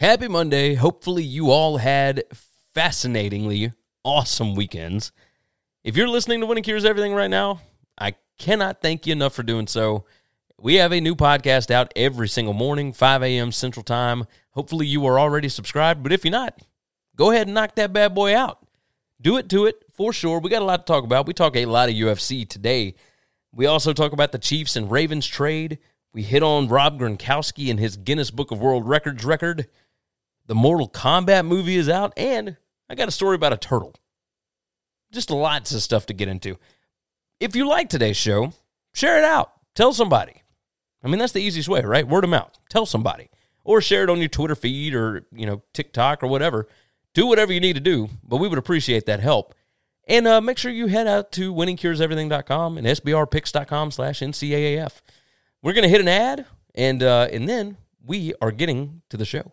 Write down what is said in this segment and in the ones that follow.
Happy Monday. Hopefully, you all had fascinatingly awesome weekends. If you're listening to Winning Cures Everything right now, I cannot thank you enough for doing so. We have a new podcast out every single morning, 5 a.m. Central Time. Hopefully, you are already subscribed, but if you're not, go ahead and knock that bad boy out. Do it to it for sure. We got a lot to talk about. We talk a lot of UFC today. We also talk about the Chiefs and Ravens trade. We hit on Rob Gronkowski and his Guinness Book of World Records record. The Mortal Kombat movie is out, and I got a story about a turtle. Just lots of stuff to get into. If you like today's show, share it out. Tell somebody. I mean, that's the easiest way, right? Word of mouth. Tell somebody. Or share it on your Twitter feed or, you know, TikTok or whatever. Do whatever you need to do, but we would appreciate that help. And uh, make sure you head out to winningcureseverything.com and sbrpicks.com slash NCAAF. We're going to hit an ad, and, uh, and then we are getting to the show.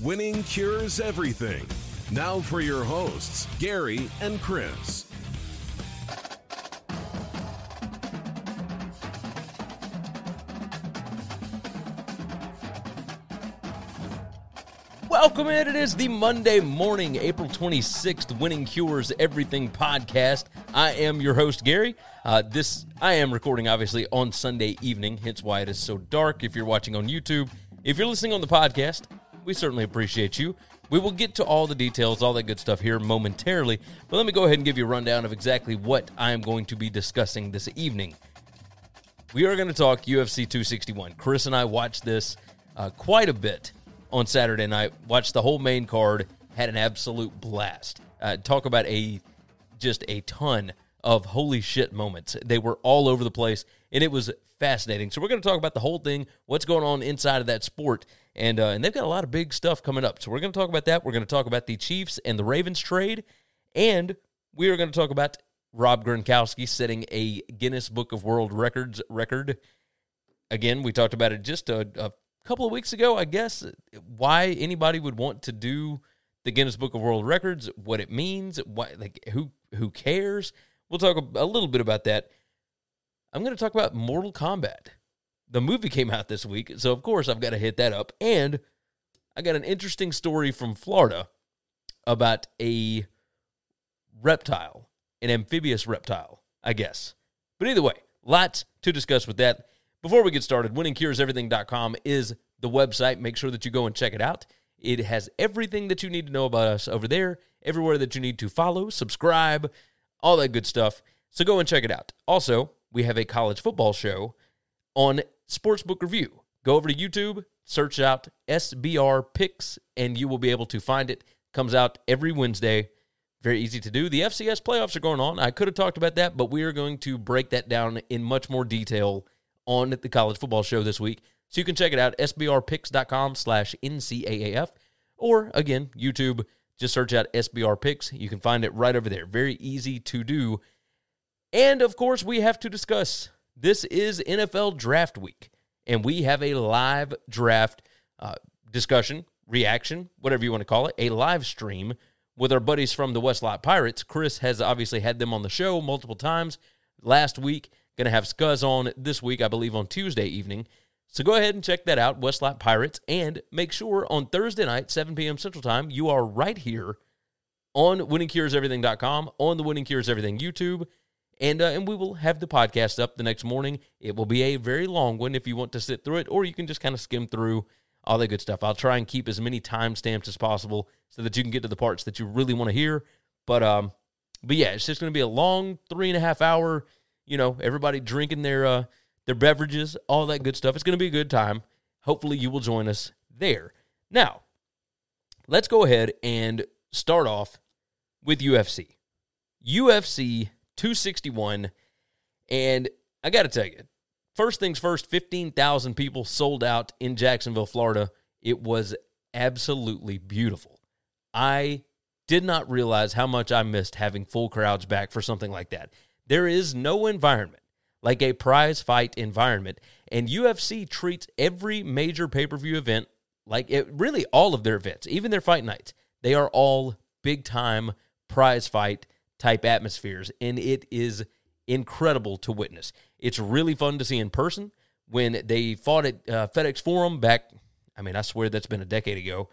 Winning cures everything. Now for your hosts, Gary and Chris. Welcome in. It is the Monday morning, April 26th, Winning Cures Everything podcast. I am your host, Gary. Uh, this I am recording obviously on Sunday evening, hence why it is so dark. If you're watching on YouTube, if you're listening on the podcast, we certainly appreciate you. We will get to all the details, all that good stuff here momentarily, but let me go ahead and give you a rundown of exactly what I am going to be discussing this evening. We are going to talk UFC 261. Chris and I watched this uh, quite a bit on Saturday night. Watched the whole main card. Had an absolute blast. Uh, talk about a just a ton of holy shit moments. They were all over the place, and it was fascinating. So we're going to talk about the whole thing, what's going on inside of that sport, and uh, and they've got a lot of big stuff coming up. So we're going to talk about that. We're going to talk about the Chiefs and the Ravens trade, and we are going to talk about Rob Gronkowski setting a Guinness Book of World Records record. Again, we talked about it just a, a couple of weeks ago, I guess, why anybody would want to do the Guinness Book of World Records, what it means, why, like who who cares. We'll talk a, a little bit about that. I'm going to talk about Mortal Kombat. The movie came out this week, so of course I've got to hit that up. And I got an interesting story from Florida about a reptile, an amphibious reptile, I guess. But either way, lots to discuss with that. Before we get started, winningcureseverything.com is the website. Make sure that you go and check it out. It has everything that you need to know about us over there, everywhere that you need to follow, subscribe, all that good stuff. So go and check it out. Also, we have a college football show on Sportsbook Review. Go over to YouTube, search out SBR Picks, and you will be able to find it. Comes out every Wednesday. Very easy to do. The FCS playoffs are going on. I could have talked about that, but we are going to break that down in much more detail on the college football show this week. So you can check it out, sbrpicks.com slash NCAAF. Or again, YouTube, just search out SBR Picks. You can find it right over there. Very easy to do. And of course, we have to discuss this is NFL draft week, and we have a live draft uh, discussion, reaction, whatever you want to call it, a live stream with our buddies from the Westlot Pirates. Chris has obviously had them on the show multiple times last week. Going to have Scuzz on this week, I believe, on Tuesday evening. So go ahead and check that out, Westlot Pirates, and make sure on Thursday night, 7 p.m. Central Time, you are right here on winningcureseverything.com, on the Winning Cures Everything YouTube, And, uh, and we will have the podcast up the next morning. It will be a very long one if you want to sit through it, or you can just kind of skim through all that good stuff. I'll try and keep as many timestamps as possible so that you can get to the parts that you really want to hear. But um, but yeah, it's just going to be a long three and a half hour. You know, everybody drinking their uh their beverages, all that good stuff. It's going to be a good time. Hopefully, you will join us there. Now, let's go ahead and start off with UFC. UFC 261. And I got to tell you, first things first 15,000 people sold out in Jacksonville, Florida. It was absolutely beautiful. I did not realize how much I missed having full crowds back for something like that. There is no environment like a prize fight environment, and UFC treats every major pay per view event like it, really all of their events, even their fight nights, they are all big time prize fight type atmospheres, and it is incredible to witness. It's really fun to see in person. When they fought at uh, FedEx Forum back, I mean, I swear that's been a decade ago.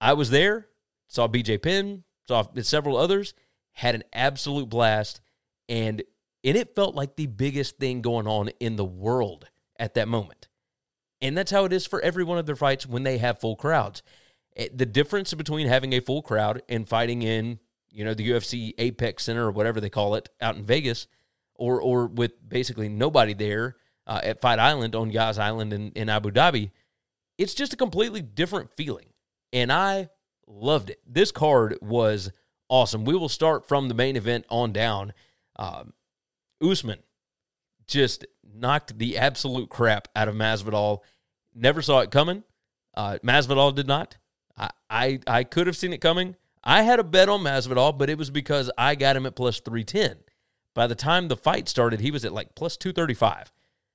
I was there, saw BJ Penn, saw several others, had an absolute blast, and and it felt like the biggest thing going on in the world at that moment. And that's how it is for every one of their fights when they have full crowds. Eh, the difference between having a full crowd and fighting in, you know, the UFC Apex Center or whatever they call it out in Vegas, or or with basically nobody there uh, at Fight Island on Yas Island in, in Abu Dhabi, it's just a completely different feeling. And I loved it. This card was awesome. We will start from the main event on down. Um, Usman just knocked the absolute crap out of Masvidal. Never saw it coming. Uh, Masvidal did not. I, I, I could have seen it coming. I had a bet on Masvidal, but it was because I got him at plus 310. By the time the fight started, he was at like plus 235,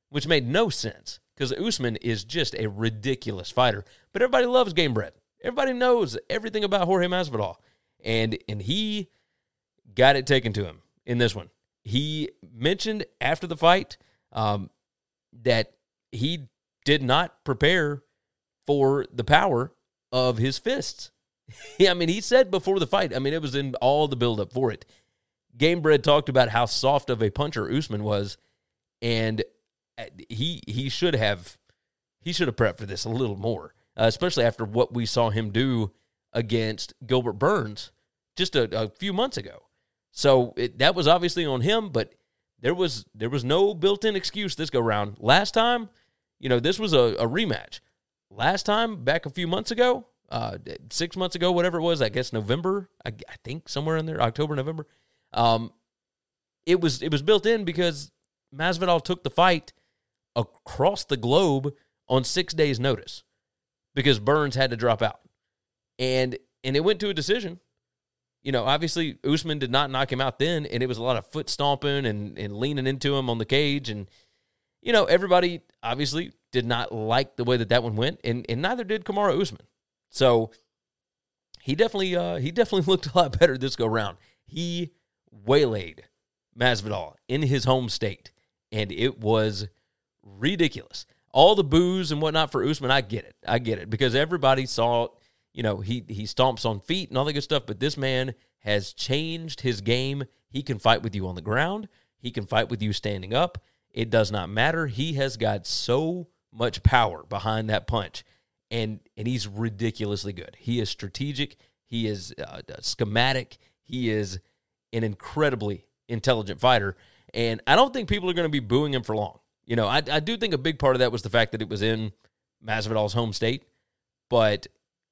which made no sense because Usman is just a ridiculous fighter. But everybody loves Gamebred. Everybody knows everything about Jorge Masvidal. And, and he got it taken to him in this one. He mentioned after the fight um, that he did not prepare for the power of his fists. I mean, he said before the fight, I mean, it was in all the buildup for it. Gamebred talked about how soft of a puncher Usman was, and uh, he he should have he should have prepped for this a little more, uh, especially after what we saw him do against Gilbert Burns just a, a few months ago. So it, that was obviously on him, but there was there was no built-in excuse this go round. Last time, you know, this was a, a rematch. Last time, back a few months ago, uh, six months ago, whatever it was, I guess November, I, I think somewhere in there, October, November. Um, it was it was built in because Masvidal took the fight across the globe on six days' notice because Burns had to drop out, and and it went to a decision you know, obviously Usman did not knock him out then, and it was a lot of foot stomping and, and leaning into him on the cage. And, you know, everybody obviously did not like the way that that one went, and, and neither did Kamaru Usman. So he definitely uh, he definitely looked a lot better this go round. He waylaid Masvidal in his home state, and it was ridiculous. All the boos and whatnot for Usman, I get it. I get it because everybody saw you know, he he stomps on feet and all that good stuff, but this man has changed his game. He can fight with you on the ground. He can fight with you standing up. It does not matter. He has got so much power behind that punch, and and he's ridiculously good. He is strategic. He is uh, schematic. He is an incredibly intelligent fighter, and I don't think people are going to be booing him for long. You know, I I do think a big part of that was the fact that it was in Masvidal's home state, but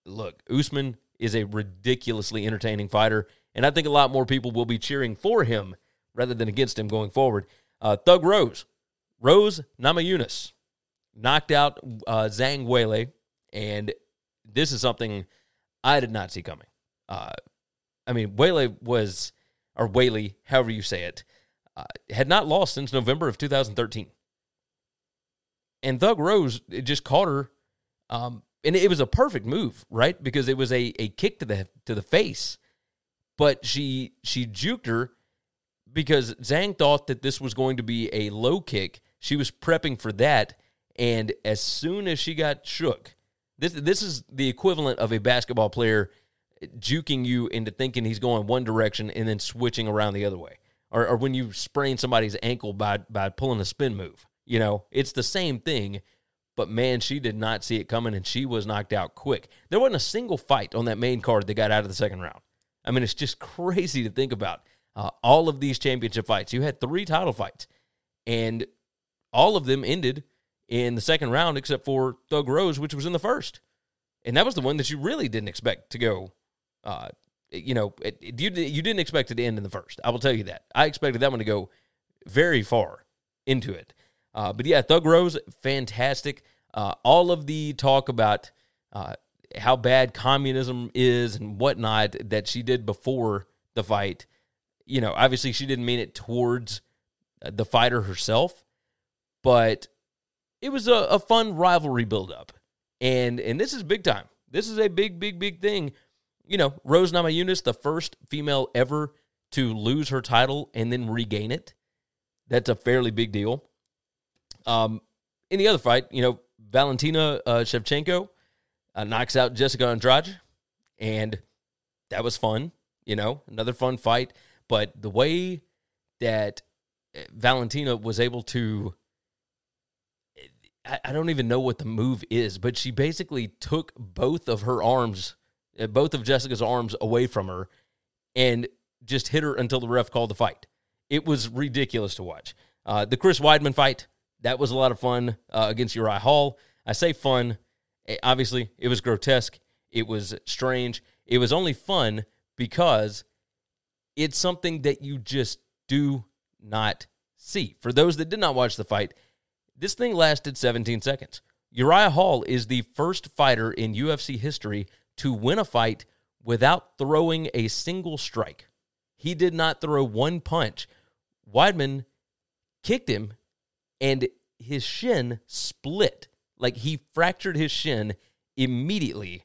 look, Usman is a ridiculously entertaining fighter, and I think a lot more people will be cheering for him rather than against him going forward. Uh, Thug Rose, Rose Namajunas, knocked out uh, Zhang Weili, and this is something I did not see coming. Uh, I mean, Whaley was, or Whaley, however you say it, uh, had not lost since November of 2013. And Thug Rose it just caught her um, and it was a perfect move, right? Because it was a, a kick to the to the face, but she she juked her because Zhang thought that this was going to be a low kick. She was prepping for that, and as soon as she got shook, this this is the equivalent of a basketball player juking you into thinking he's going one direction and then switching around the other way. or, or when you sprain somebody's ankle by by pulling a spin move. You know, it's the same thing. But man, she did not see it coming, and she was knocked out quick. There wasn't a single fight on that main card that got out of the second round. I mean, it's just crazy to think about. Uh, all of these championship fights, you had three title fights, and all of them ended in the second round, except for Thug Rose, which was in the first, and that was the one that you really didn't expect to go. Uh, you know, it, it, you you didn't expect it to end in the first. I will tell you that. I expected that one to go very far into it. Uh, but yeah, Thug Rose, fantastic. Uh, all of the talk about uh, how bad communism is and whatnot that she did before the fight, you know, obviously she didn't mean it towards uh, the fighter herself, but it was a, a fun rivalry buildup. And and this is big time. This is a big, big, big thing. You know, Rose Namajunas, the first female ever to lose her title and then regain it. That's a fairly big deal. Um, in the other fight, you know, Valentina uh, Shevchenko uh, knocks out Jessica Andrade, and that was fun. You know, another fun fight. But the way that Valentina was able to, I, don't even know what the move is, but she basically took both of her arms, uh, both of Jessica's arms away from her, and just hit her until the ref called the fight. It was ridiculous to watch. Uh, the Chris Weidman fight, that was a lot of fun uh, against Uriah Hall. I say fun. Eh, obviously, it was grotesque. It was strange. It was only fun because it's something that you just do not see. For those that did not watch the fight, this thing lasted 17 seconds. Uriah Hall is the first fighter in UFC history to win a fight without throwing a single strike. He did not throw one punch. Weidman kicked him and his shin split. Like he fractured his shin immediately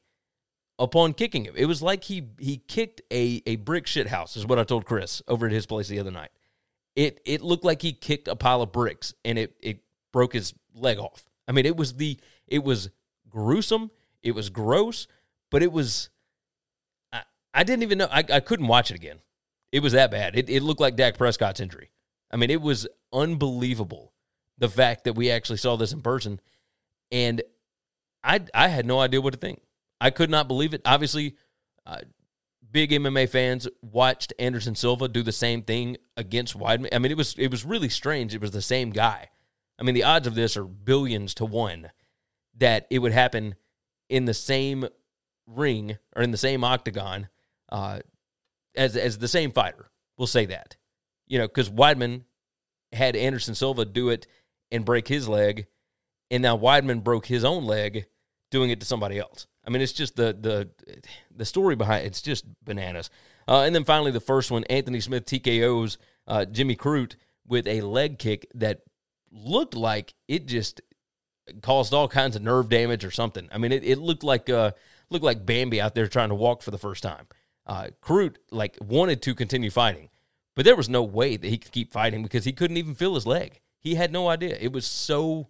upon kicking him. It was like he he kicked a a brick shit house, is what I told Chris over at his place the other night. It it looked like he kicked a pile of bricks and it it broke his leg off. I mean, it was the it was gruesome, it was gross, but it was I, I didn't even know I, I couldn't watch it again. It was that bad. It it looked like Dak Prescott's injury. I mean, it was unbelievable the fact that we actually saw this in person. And I I had no idea what to think. I could not believe it. Obviously, uh, big MMA fans watched Anderson Silva do the same thing against Weidman. I mean, it was it was really strange. It was the same guy. I mean, the odds of this are billions to one that it would happen in the same ring or in the same octagon uh, as as the same fighter. We'll say that, you know, because Weidman had Anderson Silva do it and break his leg, and now Weidman broke his own leg doing it to somebody else. I mean, it's just the the the story behind it's just bananas. Uh, and then finally, the first one, Anthony Smith TKO's uh, Jimmy Crute with a leg kick that looked like it just caused all kinds of nerve damage or something. I mean, it, it looked like uh, looked like Bambi out there trying to walk for the first time. Uh, Crute like wanted to continue fighting, but there was no way that he could keep fighting because he couldn't even feel his leg. He had no idea. It was so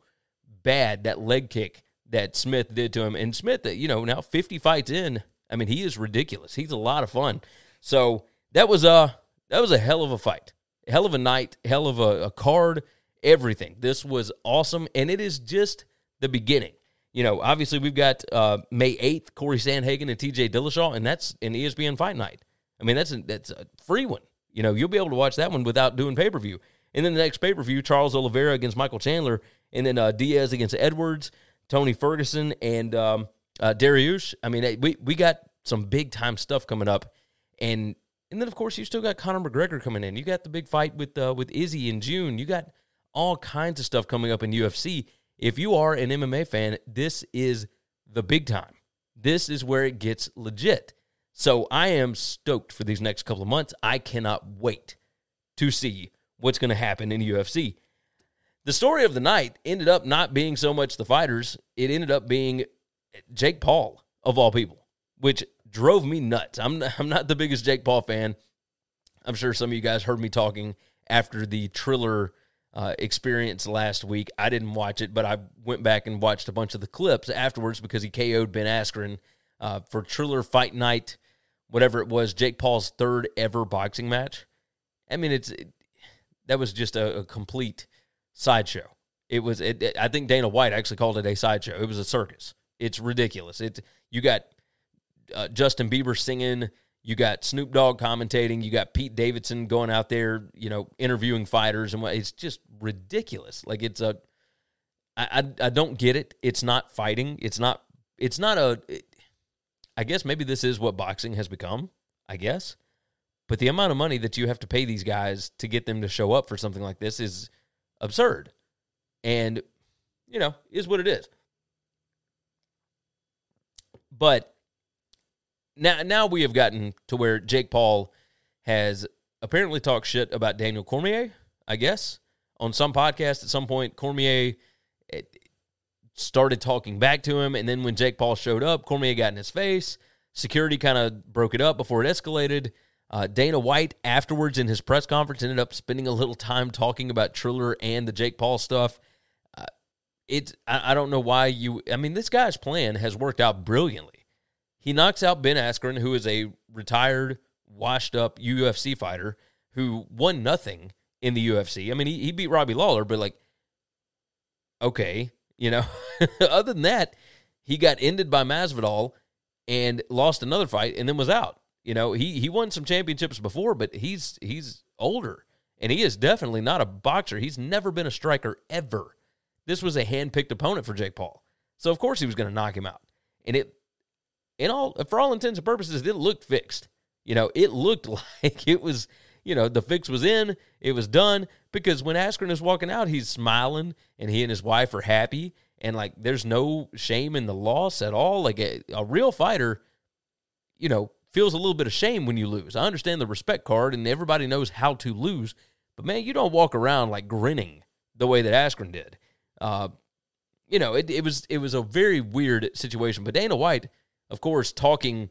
bad that leg kick that Smith did to him. And Smith, you know, now 50 fights in, I mean, he is ridiculous. He's a lot of fun. So that was a that was a hell of a fight, hell of a night, hell of a, a card, everything. This was awesome, and it is just the beginning. You know, obviously we've got uh, May 8th, Corey Sandhagen and TJ Dillashaw, and that's an ESPN Fight Night. I mean, that's a, that's a free one. You know, you'll be able to watch that one without doing pay per view. And then the next pay per view, Charles Oliveira against Michael Chandler, and then uh, Diaz against Edwards, Tony Ferguson, and um, uh, Dariush. I mean, we we got some big time stuff coming up, and and then of course you still got Conor McGregor coming in. You got the big fight with uh, with Izzy in June. You got all kinds of stuff coming up in UFC. If you are an MMA fan, this is the big time. This is where it gets legit. So I am stoked for these next couple of months. I cannot wait to see what's going to happen in UFC. The story of the night ended up not being so much the fighters, it ended up being Jake Paul, of all people, which drove me nuts. I'm, I'm not the biggest Jake Paul fan. I'm sure some of you guys heard me talking after the Triller uh, experience last week. I didn't watch it, but I went back and watched a bunch of the clips afterwards because he KO'd Ben Askren uh, for Triller Fight Night, whatever it was, Jake Paul's third ever boxing match. I mean, it's that was just a, a complete sideshow. It was. It, it- I think Dana White actually called it a sideshow. It was a circus. It's ridiculous. It you got uh, Justin Bieber singing. You got Snoop Dogg commentating. You got Pete Davidson going out there, you know, interviewing fighters, and what it's just ridiculous. Like it's a, I, I, I don't get it. It's not fighting. It's not. It's not a. It, I guess maybe this is what boxing has become. I guess, but the amount of money that you have to pay these guys to get them to show up for something like this is absurd, and you know is what it is. But now now we have gotten to where Jake Paul has apparently talked shit about Daniel Cormier, I guess, on some podcast at some point. Cormier eh, started talking back to him, and then when Jake Paul showed up, Cormier got in his face. Security kind of broke it up before it escalated. Uh, Dana White afterwards in his press conference ended up spending a little time talking about Triller and the Jake Paul stuff. Uh, it I, I don't know why you. I mean, this guy's plan has worked out brilliantly. He knocks out Ben Askren, who is a retired, washed up UFC fighter who won nothing in the UFC. I mean, he, he beat Robbie Lawler, but like, okay, you know, other than that, he got ended by Masvidal and lost another fight and then was out. You know, he he won some championships before, but he's he's older and he is definitely not a boxer. He's never been a striker ever. This was a hand-picked opponent for Jake Paul. So of course he was going to knock him out. And it in all for all intents and purposes it looked fixed. You know, it looked like it was, you know, the fix was in, it was done because when Askren is walking out, he's smiling and he and his wife are happy and like there's no shame in the loss at all. Like a, a real fighter, you know, feels a little bit of shame when you lose. I understand the respect card and everybody knows how to lose, but man, you don't walk around like grinning the way that Askren did. Uh, you know, it, it was it was a very weird situation. But Dana White, of course, talking,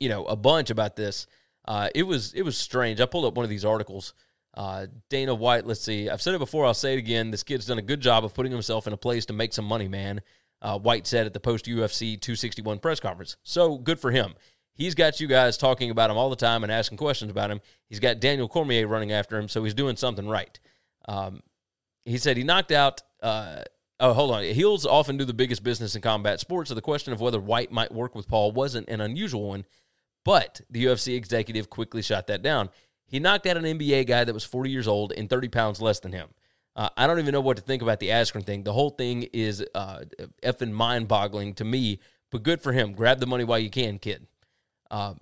you know, a bunch about this. Uh, it was it was strange. I pulled up one of these articles. Uh, Dana White, let's see. I've said it before. I'll say it again. This kid's done a good job of putting himself in a place to make some money, man. Uh, White said at the post UFC 261 press conference. So good for him. He's got you guys talking about him all the time and asking questions about him. He's got Daniel Cormier running after him, so he's doing something right. Um, he said he knocked out. Uh, oh, hold on. Heels often do the biggest business in combat sports, so the question of whether White might work with Paul wasn't an unusual one. But the UFC executive quickly shot that down. He knocked out an NBA guy that was 40 years old and 30 pounds less than him. Uh, I don't even know what to think about the Askren thing. The whole thing is uh, effing mind boggling to me, but good for him. Grab the money while you can, kid. Um,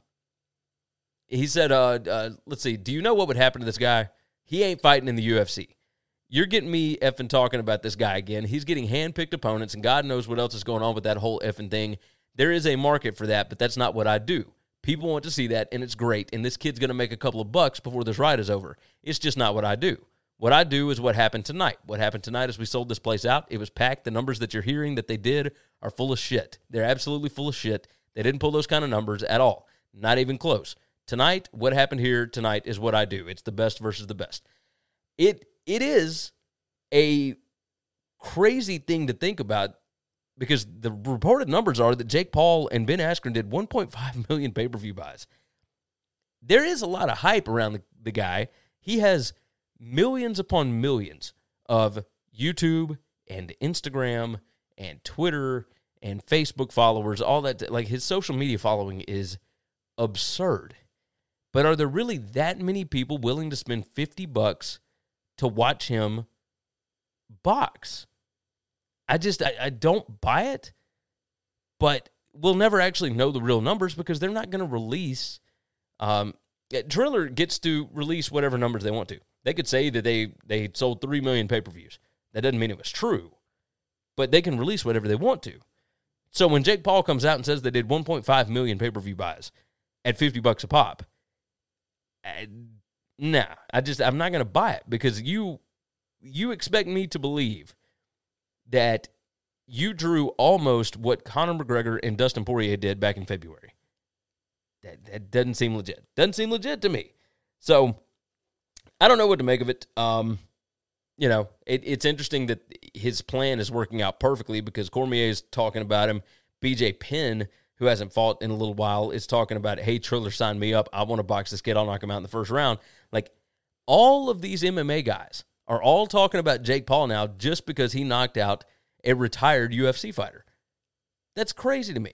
he said, uh, uh, let's see, do you know what would happen to this guy? He ain't fighting in the UFC. You're getting me effing talking about this guy again. He's getting handpicked opponents, and God knows what else is going on with that whole effing thing. There is a market for that, but that's not what I do. People want to see that, and it's great. And this kid's going to make a couple of bucks before this ride is over. It's just not what I do. What I do is what happened tonight. What happened tonight is we sold this place out. It was packed. The numbers that you're hearing that they did are full of shit. They're absolutely full of shit. They didn't pull those kind of numbers at all. Not even close. Tonight, what happened here tonight is what I do. It's the best versus the best. It it is a crazy thing to think about because the reported numbers are that Jake Paul and Ben Askren did 1.5 million pay per view buys. There is a lot of hype around the, the guy. He has millions upon millions of YouTube and Instagram and Twitter and Facebook followers, all that. Like his social media following is absurd. But are there really that many people willing to spend 50 bucks to watch him box? I just I, I don't buy it. But we'll never actually know the real numbers because they're not going to release. Um, Triller gets to release whatever numbers they want to. They could say that they they sold three million pay per views. That doesn't mean it was true, but they can release whatever they want to. So when Jake Paul comes out and says they did 1.5 million pay per view buys at 50 bucks a pop, I, nah, I just I'm not to buy it because you you expect me to believe that you drew almost what Conor McGregor and Dustin Poirier did back in February. That that doesn't seem legit. Doesn't seem legit to me. So I don't know what to make of it. Um, you know, it, it's interesting that his plan is working out perfectly because Cormier is talking about him. BJ Penn, who hasn't fought in a little while, is talking about, hey, Triller signed me up. I want to box this kid. I'll knock him out in the first round. Like, all of these MMA guys are all talking about Jake Paul now just because he knocked out a retired UFC fighter. That's crazy to me.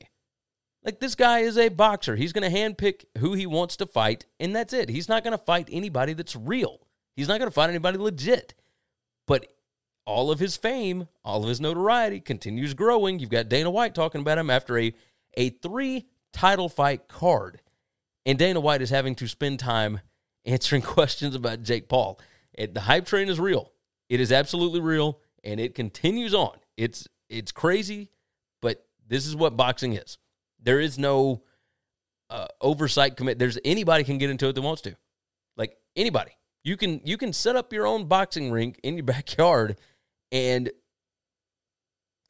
Like this guy is a boxer. He's going to handpick who he wants to fight, and that's it. He's not going to fight anybody that's real. He's not going to fight anybody legit. But all of his fame, all of his notoriety continues growing. You've got Dana White talking about him after a a three title fight card, and Dana White is having to spend time answering questions about Jake Paul. It, the hype train is real. It is absolutely real, and it continues on. It's it's crazy, but this is what boxing is. There is no uh, oversight commit. There's anybody can get into it that wants to, like anybody. You can you can set up your own boxing rink in your backyard and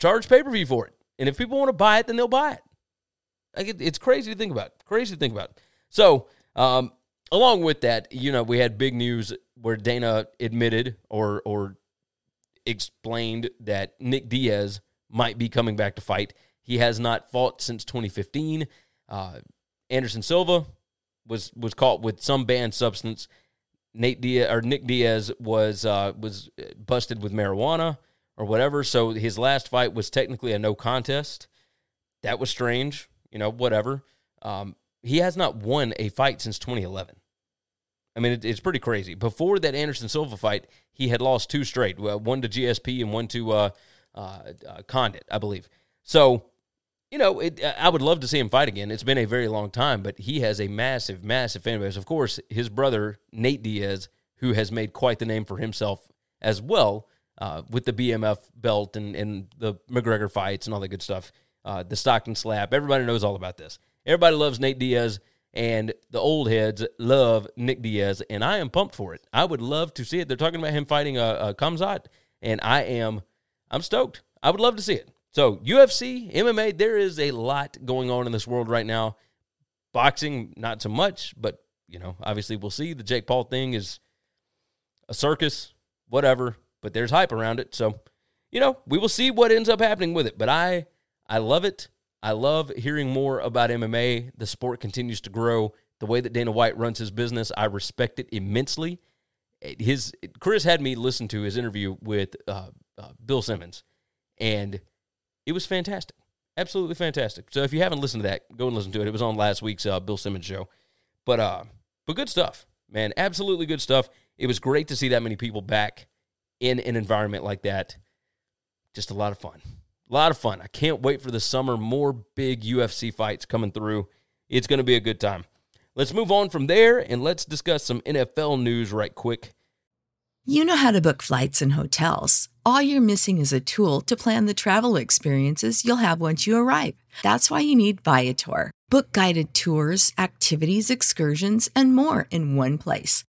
charge pay per view for it. And if people want to buy it, then they'll buy it. Like it, it's crazy to think about. Crazy to think about. So, um, along with that, you know, we had big news where Dana admitted or or explained that Nick Diaz might be coming back to fight. He has not fought since 2015. Uh, Anderson Silva was was caught with some banned substance. Nate Diaz or Nick Diaz was uh, was busted with marijuana or whatever. So his last fight was technically a no contest. That was strange, you know. Whatever. Um, he has not won a fight since 2011. I mean, it, it's pretty crazy. Before that Anderson Silva fight, he had lost two straight, one to GSP and one to uh, uh, uh, Condit, I believe. So, you know, it, I would love to see him fight again. It's been a very long time, but he has a massive, massive fan base. Of course, his brother Nate Diaz, who has made quite the name for himself as well uh, with the BMF belt and, and the McGregor fights and all that good stuff. Uh, the Stockton slap. Everybody knows all about this. Everybody loves Nate Diaz and the old heads love Nick Diaz, and I am pumped for it. I would love to see it. They're talking about him fighting uh, uh, a, a Khamzat, and I am, I'm stoked. I would love to see it. So UFC, MMA, there is a lot going on in this world right now. Boxing, not so much, but you know, obviously we'll see. The Jake Paul thing is a circus, whatever, but there's hype around it. So, you know, we will see what ends up happening with it. But I, I love it. I love hearing more about MMA. The sport continues to grow. The way that Dana White runs his business, I respect it immensely. His Chris had me listen to his interview with uh, uh, Bill Simmons, and it was fantastic, absolutely fantastic. So if you haven't listened to that, go and listen to it. It was on last week's uh, Bill Simmons show, but uh, but good stuff, man. Absolutely good stuff. It was great to see that many people back in an environment like that. Just a lot of fun. A lot of fun. I can't wait for the summer. More big UFC fights coming through. It's going to be a good time. Let's move on from there and let's discuss some NFL news right quick. You know how to book flights and hotels. All you're missing is a tool to plan the travel experiences you'll have once you arrive. That's why you need Viator. Book guided tours, activities, excursions, and more in one place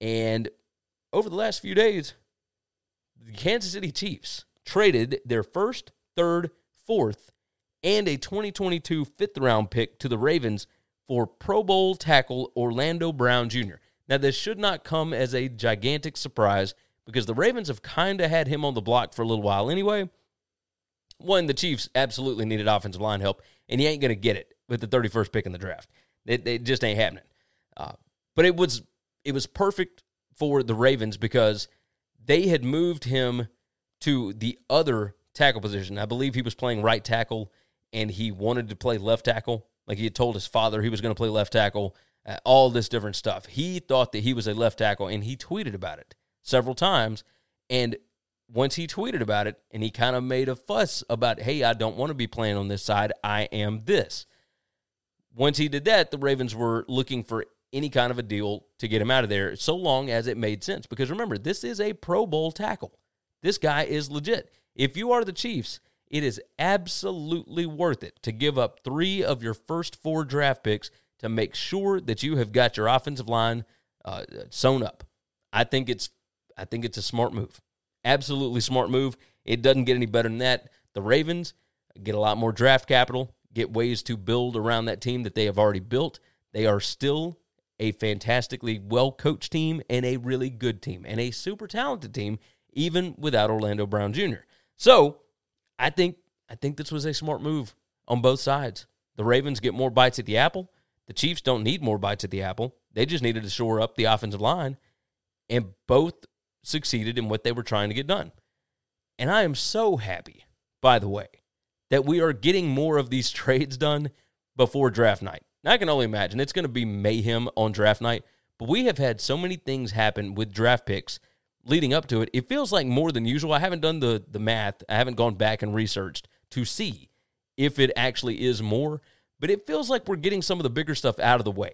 And over the last few days, the Kansas City Chiefs traded their first, third, fourth, and a 2022 fifth round pick to the Ravens for Pro Bowl tackle Orlando Brown Jr. Now, this should not come as a gigantic surprise because the Ravens have kind of had him on the block for a little while anyway. One, the Chiefs absolutely needed offensive line help, and he ain't going to get it with the 31st pick in the draft. It, it just ain't happening. Uh, but it was it was perfect for the Ravens because they had moved him to the other tackle position. I believe he was playing right tackle and he wanted to play left tackle. Like he had told his father he was going to play left tackle, uh, all this different stuff. He thought that he was a left tackle and he tweeted about it several times. And once he tweeted about it and he kind of made a fuss about, hey, I don't want to be playing on this side. I am this. Once he did that, the Ravens were looking for any kind of a deal to get him out of there, so long as it made sense. Because remember, this is a Pro Bowl tackle. This guy is legit. If you are the Chiefs, it is absolutely worth it to give up three of your first four draft picks to make sure that you have got your offensive line uh, sewn up. I think it's I think it's a smart move. Absolutely smart move. It doesn't get any better than that. The Ravens get a lot more draft capital, get ways to build around that team that they have already built. They are still a fantastically well coached team and a really good team and a super talented team, even without Orlando Brown Jr. So I think I think this was a smart move on both sides. The Ravens get more bites at the apple. The Chiefs don't need more bites at the apple. They just needed to shore up the offensive line, and both succeeded in what they were trying to get done. And I am so happy, by the way, that we are getting more of these trades done before draft night. Now, I can only imagine it's going to be mayhem on draft night, but we have had so many things happen with draft picks leading up to it. It feels like more than usual. I haven't done the, the math, I haven't gone back and researched to see if it actually is more, but it feels like we're getting some of the bigger stuff out of the way.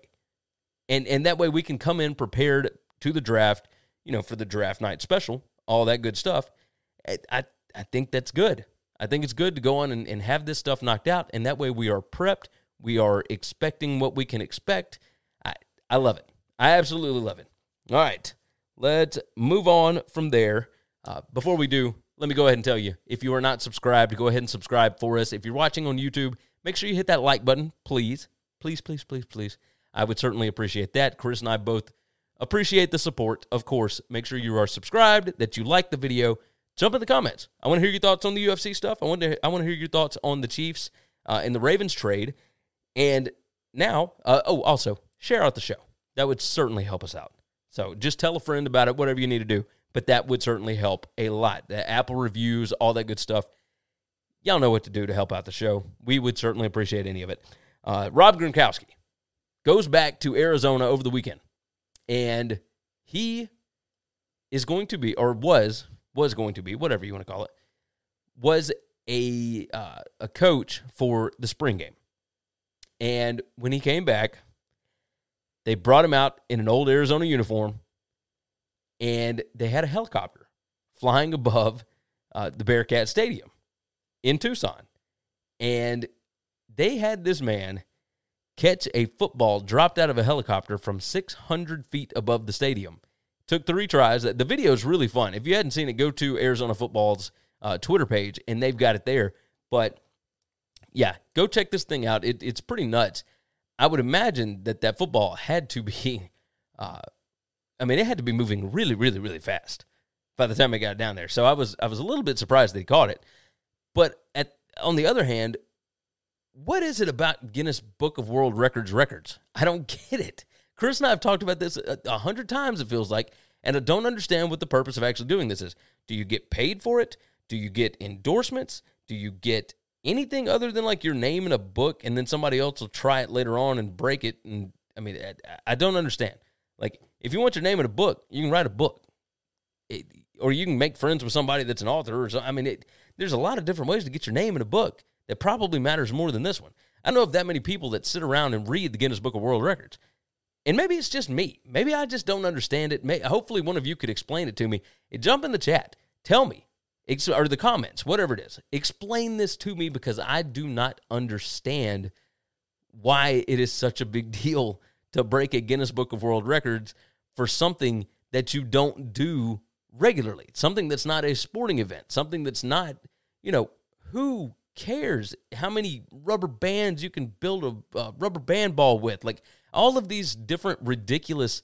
And, and that way we can come in prepared to the draft, you know, for the draft night special, all that good stuff. I, I, I think that's good. I think it's good to go on and, and have this stuff knocked out. And that way we are prepped. We are expecting what we can expect. I, I love it. I absolutely love it. All right. Let's move on from there. Uh, before we do, let me go ahead and tell you if you are not subscribed, go ahead and subscribe for us. If you're watching on YouTube, make sure you hit that like button, please. Please, please, please, please. I would certainly appreciate that. Chris and I both appreciate the support, of course. Make sure you are subscribed, that you like the video. Jump in the comments. I want to hear your thoughts on the UFC stuff. I want to I want to hear your thoughts on the Chiefs uh, and the Ravens trade. And now, uh, oh, also share out the show. That would certainly help us out. So just tell a friend about it, whatever you need to do. But that would certainly help a lot. The Apple reviews, all that good stuff. Y'all know what to do to help out the show. We would certainly appreciate any of it. Uh, Rob Gronkowski goes back to Arizona over the weekend, and he is going to be, or was, was going to be, whatever you want to call it, was a uh, a coach for the spring game. And when he came back, they brought him out in an old Arizona uniform, and they had a helicopter flying above uh, the Bearcat Stadium in Tucson. And they had this man catch a football dropped out of a helicopter from 600 feet above the stadium. Took three tries. The video is really fun. If you hadn't seen it, go to Arizona Football's uh, Twitter page, and they've got it there. But yeah, go check this thing out. It, it's pretty nuts. I would imagine that that football had to be, uh, I mean, it had to be moving really, really, really fast by the time it got down there. So I was, I was a little bit surprised he caught it. But at on the other hand, what is it about Guinness Book of World Records records? I don't get it. Chris and I have talked about this a, a hundred times. It feels like, and I don't understand what the purpose of actually doing this is. Do you get paid for it? Do you get endorsements? Do you get anything other than like your name in a book and then somebody else will try it later on and break it and i mean i, I don't understand. Like if you want your name in a book you can write a book. It, or you can make friends with somebody that's an author or i mean it, there's a lot of different ways to get your name in a book that probably matters more than this one. I don't know if that many people that sit around and read the guinness book of world records and maybe it's just me. Maybe i just don't understand it. May, hopefully one of you could explain it to me. Jump in the chat. Tell me or the comments, whatever it is. Explain this to me because I do not understand why it is such a big deal to break a Guinness Book of World Records for something that you don't do regularly, something that's not a sporting event, something that's not, you know, who cares how many rubber bands you can build a uh, rubber band ball with? Like all of these different ridiculous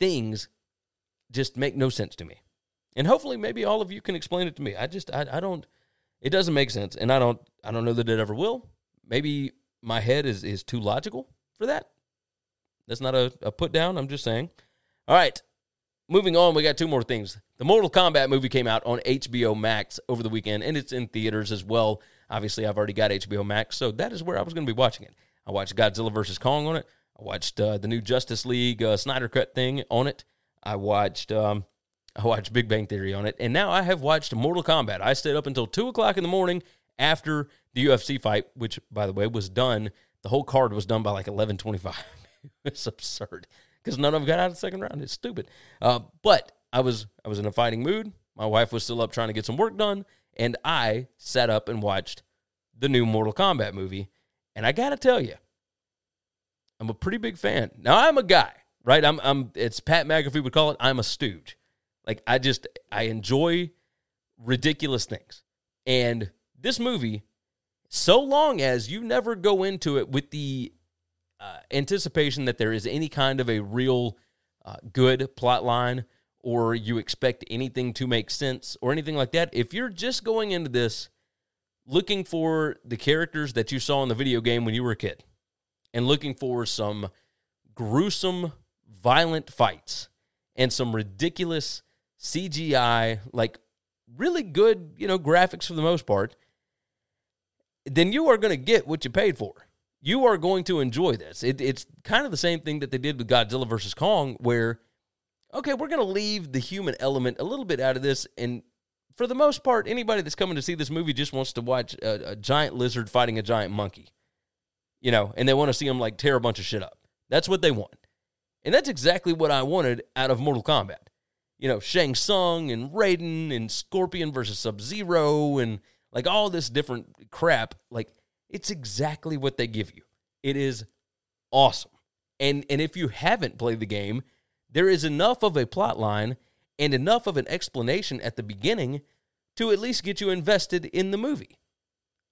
things just make no sense to me and hopefully maybe all of you can explain it to me i just I, I don't it doesn't make sense and i don't i don't know that it ever will maybe my head is is too logical for that that's not a, a put down i'm just saying all right moving on, we got two more things. The Mortal Kombat movie came out on HBO Max over the weekend, and it's in theaters as well. Obviously, I've already got HBO Max, so that is where I was going to be watching it. I watched Godzilla vs. Kong on it. I watched uh, the new Justice League uh, Snyder Cut thing on it. I watched um, I watched Big Bang Theory on it, and now I have watched Mortal Kombat. I stayed up until two o'clock in the morning after the UFC fight, which by the way was done. The whole card was done by like eleven twenty five. it's absurd because none of them got out of the second round. It's stupid. Uh, but I was I was in a fighting mood. My wife was still up trying to get some work done, and I sat up and watched the new Mortal Kombat movie. And I gotta tell you, I'm a pretty big fan. Now I'm a guy, right? I'm I'm it's Pat McAfee would call it. I'm a stooge. Like I just I enjoy ridiculous things. And this movie, so long as you never go into it with the uh, anticipation that there is any kind of a real uh, good plot line or you expect anything to make sense or anything like that, if you're just going into this looking for the characters that you saw in the video game when you were a kid and looking for some gruesome, violent fights and some ridiculous CGI, like really good, you know, graphics for the most part, then you are going to get what you paid for. You are going to enjoy this. It, it's kind of the same thing that they did with Godzilla versus Kong, where, okay, we're going to leave the human element a little bit out of this. And for the most part, anybody that's coming to see this movie just wants to watch a, a giant lizard fighting a giant monkey, you know, and they want to see them like tear a bunch of shit up. That's what they want. And that's exactly what I wanted out of Mortal Kombat you know, Shang Tsung and Raiden and Scorpion versus Sub Zero and like all this different crap. Like, it's exactly what they give you. It is awesome. And and if you haven't played the game, there is enough of a plot line and enough of an explanation at the beginning to at least get you invested in the movie.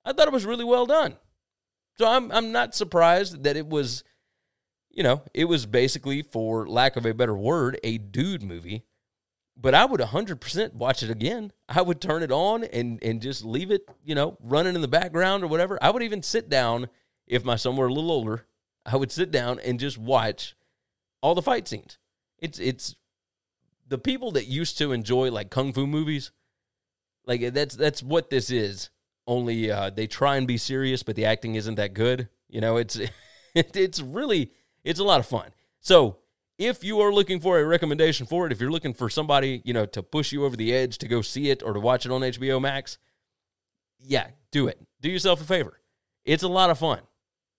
I thought it was really well done. So I'm I'm not surprised that it was you know, it was basically for lack of a better word, a dude movie but I would 100% watch it again. I would turn it on and and just leave it, you know, running in the background or whatever. I would even sit down if my son were a little older. I would sit down and just watch all the fight scenes. It's it's the people that used to enjoy like kung fu movies. Like that's that's what this is. Only uh, they try and be serious, but the acting isn't that good. You know, it's it, it's really it's a lot of fun. So if you are looking for a recommendation for it, if you're looking for somebody, you know, to push you over the edge to go see it or to watch it on HBO Max, yeah, do it. Do yourself a favor. It's a lot of fun.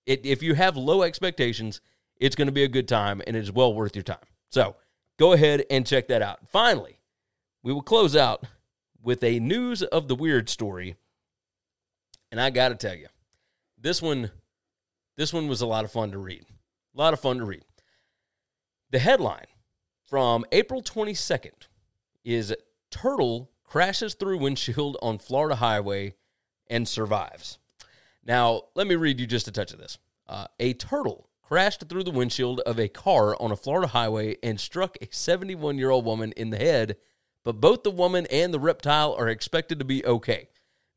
It, if you have low expectations, it's going to be a good time and it is well worth your time. So go ahead and check that out. Finally, we will close out with a news of the weird story. And I got to tell you, this one, this one was a lot of fun to read. A lot of fun to read. The headline from April 22nd is Turtle crashes through windshield on Florida highway and survives. Now, let me read you just a touch of this. Uh, a turtle crashed through the windshield of a car on a Florida highway and struck a 71 year old woman in the head, but both the woman and the reptile are expected to be okay.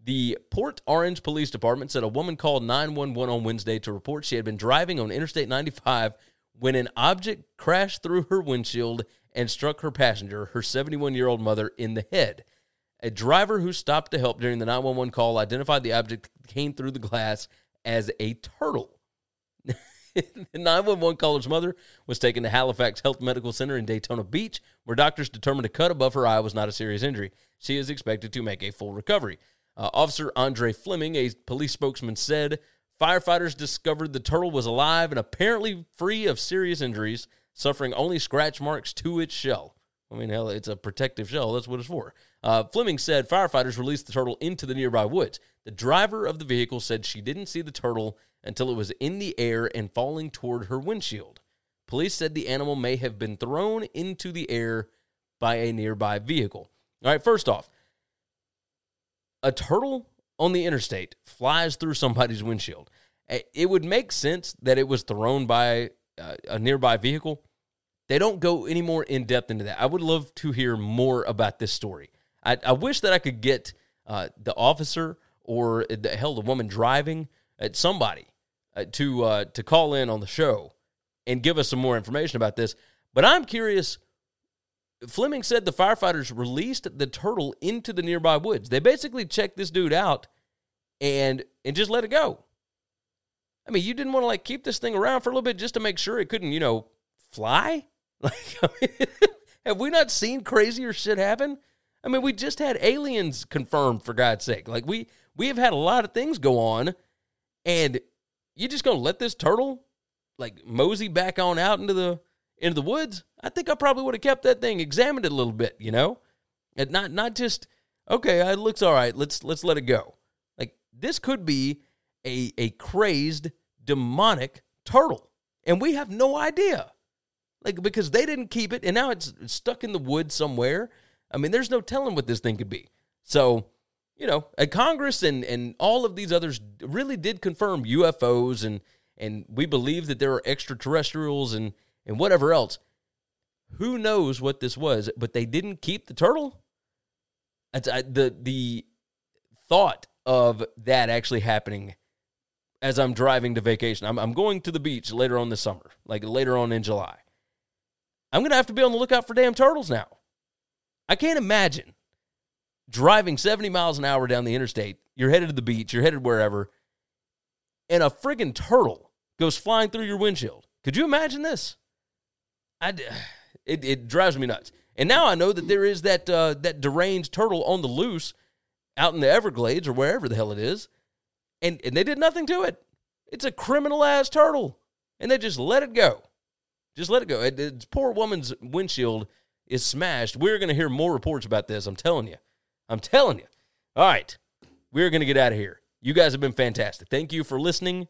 The Port Orange Police Department said a woman called 911 on Wednesday to report she had been driving on Interstate 95 when an object crashed through her windshield and struck her passenger, her 71 year old mother, in the head. A driver who stopped to help during the 911 call identified the object that came through the glass as a turtle. the 911 caller's mother was taken to Halifax Health Medical Center in Daytona Beach, where doctors determined a cut above her eye was not a serious injury. She is expected to make a full recovery. Uh, Officer Andre Fleming, a police spokesman, said Firefighters discovered the turtle was alive and apparently free of serious injuries, suffering only scratch marks to its shell. I mean, hell, it's a protective shell. That's what it's for. Uh, Fleming said firefighters released the turtle into the nearby woods. The driver of the vehicle said she didn't see the turtle until it was in the air and falling toward her windshield. Police said the animal may have been thrown into the air by a nearby vehicle. All right, first off, a turtle on the interstate flies through somebody's windshield. It would make sense that it was thrown by a nearby vehicle. They don't go any more in depth into that. I would love to hear more about this story. I, I wish that I could get uh, the officer or the hell the woman driving at somebody uh, to uh, to call in on the show and give us some more information about this. But I'm curious Fleming said the firefighters released the turtle into the nearby woods. They basically checked this dude out and and just let it go. I mean, you didn't want to like keep this thing around for a little bit just to make sure it couldn't, you know, fly? Like, I mean, have we not seen crazier shit happen? I mean, we just had aliens confirmed for God's sake. Like we we have had a lot of things go on, and you just gonna let this turtle like mosey back on out into the into the woods? I think I probably would have kept that thing, examined it a little bit, you know, and not not just okay, uh, it looks all right. Let's let's let it go. Like this could be a a crazed demonic turtle, and we have no idea. Like because they didn't keep it, and now it's stuck in the woods somewhere. I mean, there's no telling what this thing could be. So, you know, uh, Congress and and all of these others really did confirm UFOs, and and we believe that there are extraterrestrials and and whatever else. Who knows what this was? But they didn't keep the turtle. I, the the thought of that actually happening as I'm driving to vacation. I'm, I'm going to the beach later on this summer, like later on in July. I'm to have to be on the lookout for damn turtles now. I can't imagine driving 70 miles an hour down the interstate. You're headed to the beach, you're headed wherever, and a friggin' turtle goes flying through your windshield. Could you imagine this? I, it, it drives me nuts. And now I know that there is that uh, that deranged turtle on the loose out in the Everglades or wherever the hell it is, and and they did nothing to it. It's a criminal ass turtle, and they just let it go. Just let it go. It, it's poor woman's windshield is smashed. We're going to hear more reports about this. I'm telling you. I'm telling you. All right. We're going to get out of here. You guys have been fantastic. Thank you for listening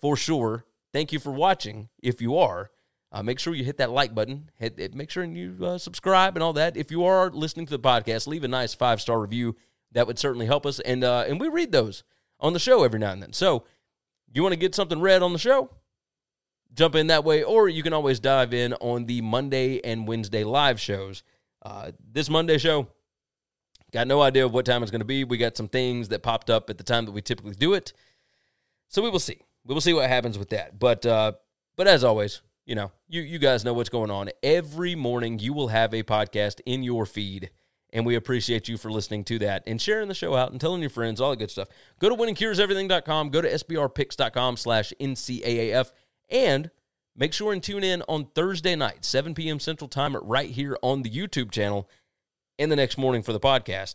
for sure. Thank you for watching if you are. Uh, make sure you hit that like button. Hit, hit make sure and you uh, subscribe and all that. If you are listening to the podcast, leave a nice five star review. That would certainly help us. And uh, and we read those on the show every now and then. So you want to get something read on the show? jump in that way, or you can always dive in on the Monday and Wednesday live shows. Uh, this Monday show, got no idea of what time it's going to be. We got some things that popped up at the time that we typically do it, so we will see. We will see what happens with that. But uh, but as always, you know, you you guys know what's going on. Every morning, you will have a podcast in your feed. And we appreciate you for listening to that and sharing the show out and telling your friends, all the good stuff. Go to winningcureseverything.com. Go to sbrpicks.com slash NCAAF and make sure and tune in on Thursday night, 7 p.m. Central Time, right here on the YouTube channel, and the next morning for the podcast.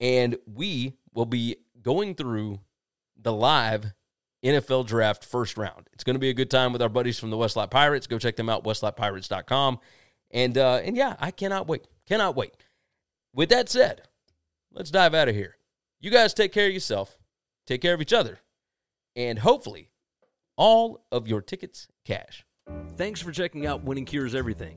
And we will be going through the live NFL draft first round. It's going to be a good time with our buddies from the Westlake Pirates. Go check them out, westlakepirates.com. And uh, and yeah, I cannot wait. Cannot wait. With that said, let's dive out of here. You guys take care of yourself, take care of each other, and hopefully all of your tickets cash. Thanks for checking out Winning Cures Everything.